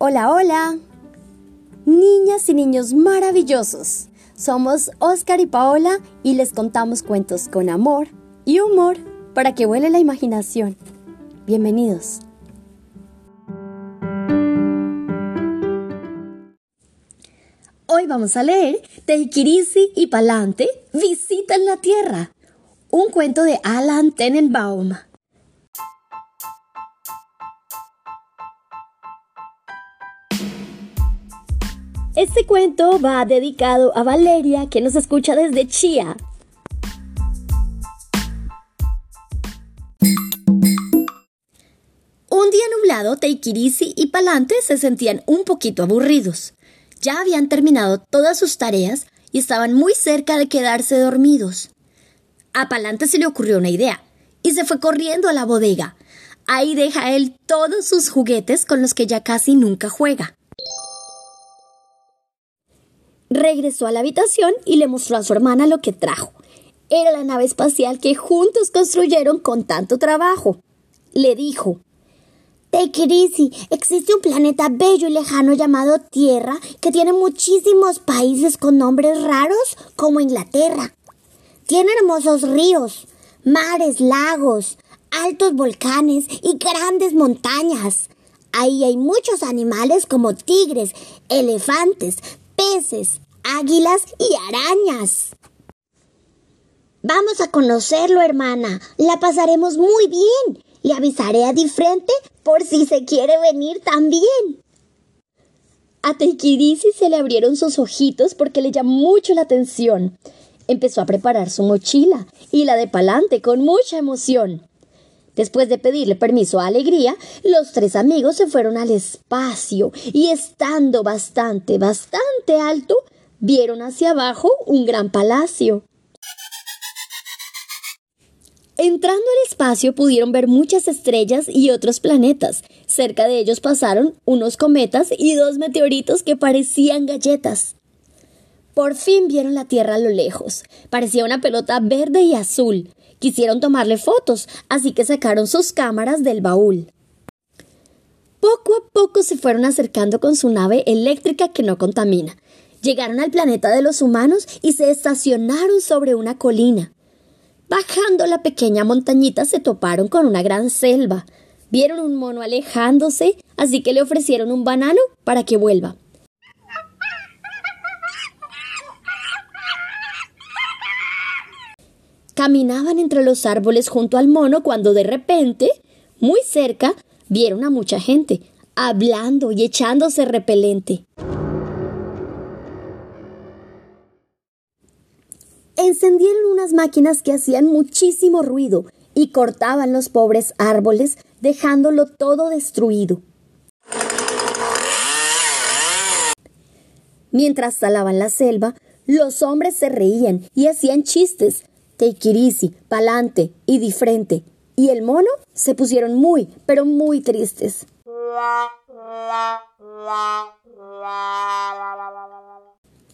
Hola, hola. Niñas y niños maravillosos. Somos Oscar y Paola y les contamos cuentos con amor y humor para que vuele la imaginación. Bienvenidos. Hoy vamos a leer Teikirisi y Palante visitan la Tierra, un cuento de Alan Tenenbaum. Este cuento va dedicado a Valeria, que nos escucha desde Chía. Un día nublado, Teikirisi y Palante se sentían un poquito aburridos. Ya habían terminado todas sus tareas y estaban muy cerca de quedarse dormidos. A Palante se le ocurrió una idea y se fue corriendo a la bodega. Ahí deja él todos sus juguetes con los que ya casi nunca juega. Regresó a la habitación y le mostró a su hermana lo que trajo. Era la nave espacial que juntos construyeron con tanto trabajo. Le dijo Tequirisi, existe un planeta bello y lejano llamado Tierra que tiene muchísimos países con nombres raros como Inglaterra. Tiene hermosos ríos, mares, lagos, altos volcanes y grandes montañas. Ahí hay muchos animales como tigres, elefantes, peces, águilas y arañas. Vamos a conocerlo, hermana. La pasaremos muy bien. Le avisaré a Diferente por si se quiere venir también. A Teikirisi se le abrieron sus ojitos porque le llamó mucho la atención. Empezó a preparar su mochila y la de Palante con mucha emoción. Después de pedirle permiso a Alegría, los tres amigos se fueron al espacio y estando bastante, bastante alto, vieron hacia abajo un gran palacio. Entrando al espacio pudieron ver muchas estrellas y otros planetas. Cerca de ellos pasaron unos cometas y dos meteoritos que parecían galletas. Por fin vieron la Tierra a lo lejos. Parecía una pelota verde y azul. Quisieron tomarle fotos, así que sacaron sus cámaras del baúl. Poco a poco se fueron acercando con su nave eléctrica que no contamina. Llegaron al planeta de los humanos y se estacionaron sobre una colina. Bajando la pequeña montañita se toparon con una gran selva. Vieron un mono alejándose, así que le ofrecieron un banano para que vuelva. Caminaban entre los árboles junto al mono cuando de repente, muy cerca, vieron a mucha gente, hablando y echándose repelente. Encendieron unas máquinas que hacían muchísimo ruido y cortaban los pobres árboles, dejándolo todo destruido. Mientras talaban la selva, los hombres se reían y hacían chistes, Teikirisi, Palante y Difrente, y el mono se pusieron muy, pero muy tristes.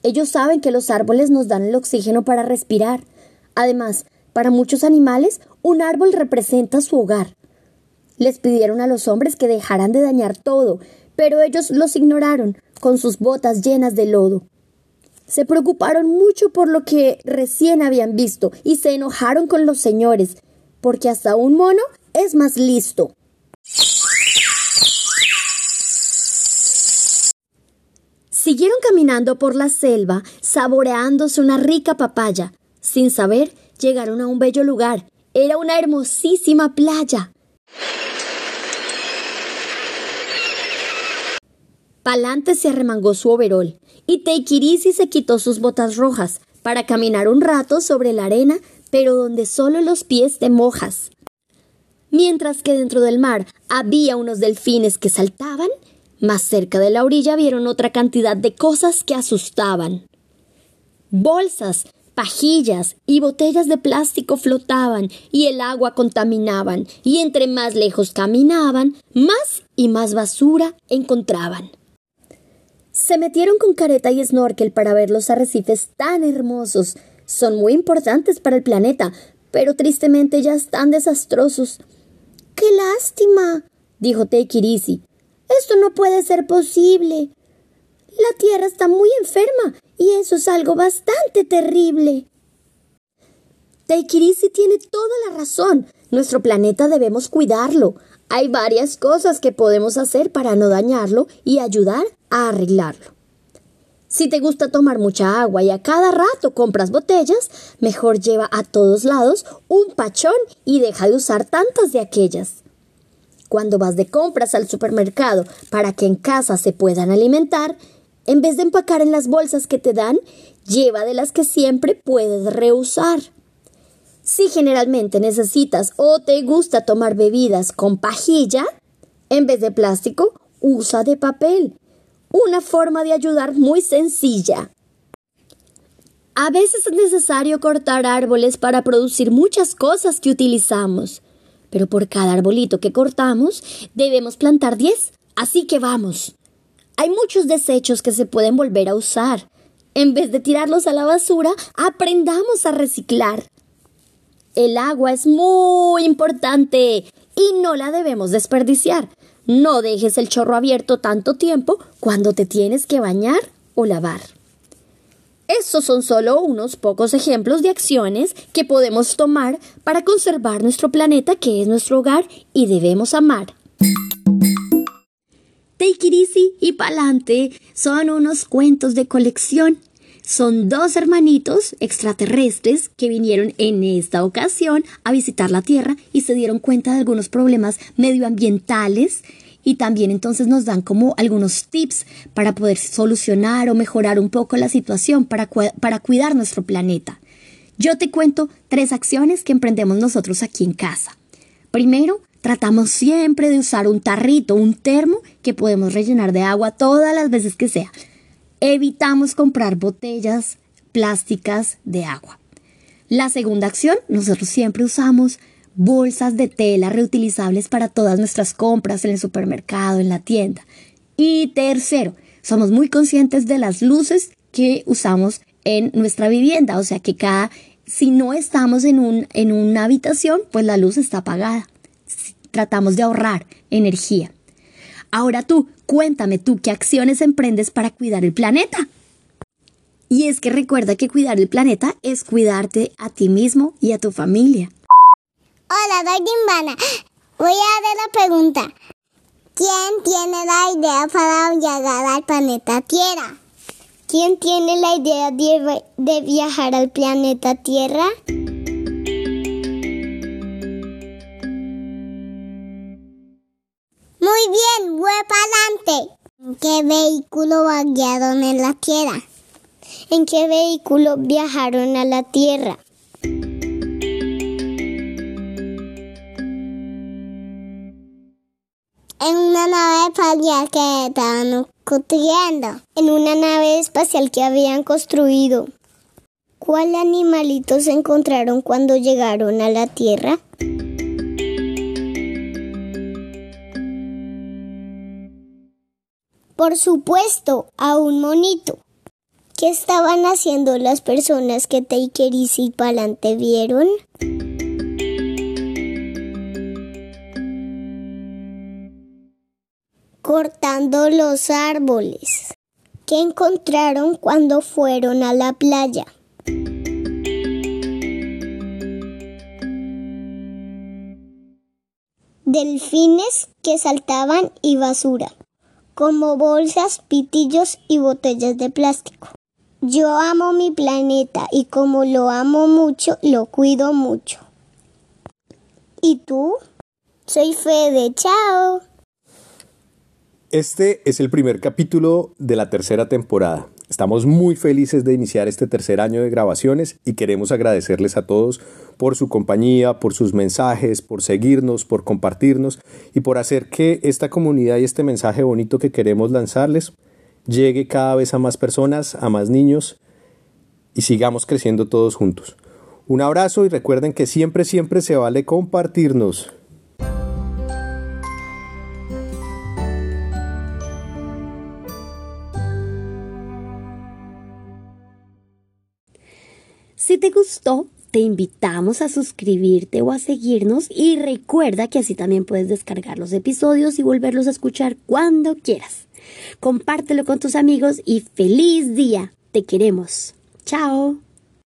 Ellos saben que los árboles nos dan el oxígeno para respirar. Además, para muchos animales, un árbol representa su hogar. Les pidieron a los hombres que dejaran de dañar todo, pero ellos los ignoraron, con sus botas llenas de lodo. Se preocuparon mucho por lo que recién habían visto y se enojaron con los señores, porque hasta un mono es más listo. Siguieron caminando por la selva, saboreándose una rica papaya. Sin saber, llegaron a un bello lugar. Era una hermosísima playa. Palante se arremangó su overol y Teikirisi se quitó sus botas rojas para caminar un rato sobre la arena, pero donde solo los pies te mojas. Mientras que dentro del mar había unos delfines que saltaban, más cerca de la orilla vieron otra cantidad de cosas que asustaban. Bolsas, pajillas y botellas de plástico flotaban y el agua contaminaban, y entre más lejos caminaban, más y más basura encontraban. Se metieron con careta y snorkel para ver los arrecifes tan hermosos. Son muy importantes para el planeta, pero tristemente ya están desastrosos. ¡Qué lástima! dijo Teikirisi. Esto no puede ser posible. La Tierra está muy enferma y eso es algo bastante terrible. Taikirisi tiene toda la razón. Nuestro planeta debemos cuidarlo. Hay varias cosas que podemos hacer para no dañarlo y ayudar a arreglarlo. Si te gusta tomar mucha agua y a cada rato compras botellas, mejor lleva a todos lados un pachón y deja de usar tantas de aquellas. Cuando vas de compras al supermercado para que en casa se puedan alimentar, en vez de empacar en las bolsas que te dan, lleva de las que siempre puedes reusar. Si generalmente necesitas o te gusta tomar bebidas con pajilla, en vez de plástico, usa de papel. Una forma de ayudar muy sencilla. A veces es necesario cortar árboles para producir muchas cosas que utilizamos, pero por cada arbolito que cortamos debemos plantar 10, así que vamos. Hay muchos desechos que se pueden volver a usar. En vez de tirarlos a la basura, aprendamos a reciclar. El agua es muy importante y no la debemos desperdiciar. No dejes el chorro abierto tanto tiempo cuando te tienes que bañar o lavar. Estos son solo unos pocos ejemplos de acciones que podemos tomar para conservar nuestro planeta que es nuestro hogar y debemos amar. Take it easy y pa'lante son unos cuentos de colección son dos hermanitos extraterrestres que vinieron en esta ocasión a visitar la Tierra y se dieron cuenta de algunos problemas medioambientales y también entonces nos dan como algunos tips para poder solucionar o mejorar un poco la situación para, para cuidar nuestro planeta. Yo te cuento tres acciones que emprendemos nosotros aquí en casa. Primero, tratamos siempre de usar un tarrito, un termo que podemos rellenar de agua todas las veces que sea evitamos comprar botellas plásticas de agua. La segunda acción, nosotros siempre usamos bolsas de tela reutilizables para todas nuestras compras en el supermercado, en la tienda. Y tercero, somos muy conscientes de las luces que usamos en nuestra vivienda, o sea que cada si no estamos en, un, en una habitación, pues la luz está apagada. Tratamos de ahorrar energía. Ahora tú, cuéntame tú qué acciones emprendes para cuidar el planeta. Y es que recuerda que cuidar el planeta es cuidarte a ti mismo y a tu familia. Hola, soy. Voy a hacer la pregunta. ¿Quién tiene la idea para llegar al planeta Tierra? ¿Quién tiene la idea de, de viajar al planeta Tierra? Muy bien, voy para adelante. ¿En qué vehículo viajaron en la Tierra? ¿En qué vehículo viajaron a la Tierra? En una nave espacial que estaban construyendo. En una nave espacial que habían construido. ¿Cuál animalitos encontraron cuando llegaron a la Tierra? Por supuesto, a un monito. ¿Qué estaban haciendo las personas que Takeris y Palante vieron? Cortando los árboles. ¿Qué encontraron cuando fueron a la playa? Delfines que saltaban y basura como bolsas, pitillos y botellas de plástico. Yo amo mi planeta y como lo amo mucho, lo cuido mucho. ¿Y tú? Soy Fede, chao. Este es el primer capítulo de la tercera temporada. Estamos muy felices de iniciar este tercer año de grabaciones y queremos agradecerles a todos por su compañía, por sus mensajes, por seguirnos, por compartirnos y por hacer que esta comunidad y este mensaje bonito que queremos lanzarles llegue cada vez a más personas, a más niños y sigamos creciendo todos juntos. Un abrazo y recuerden que siempre, siempre se vale compartirnos. Si te gustó, Te invitamos a suscribirte o a seguirnos y recuerda que así también puedes descargar los episodios y volverlos a escuchar cuando quieras. Compártelo con tus amigos y feliz día. Te queremos. Chao.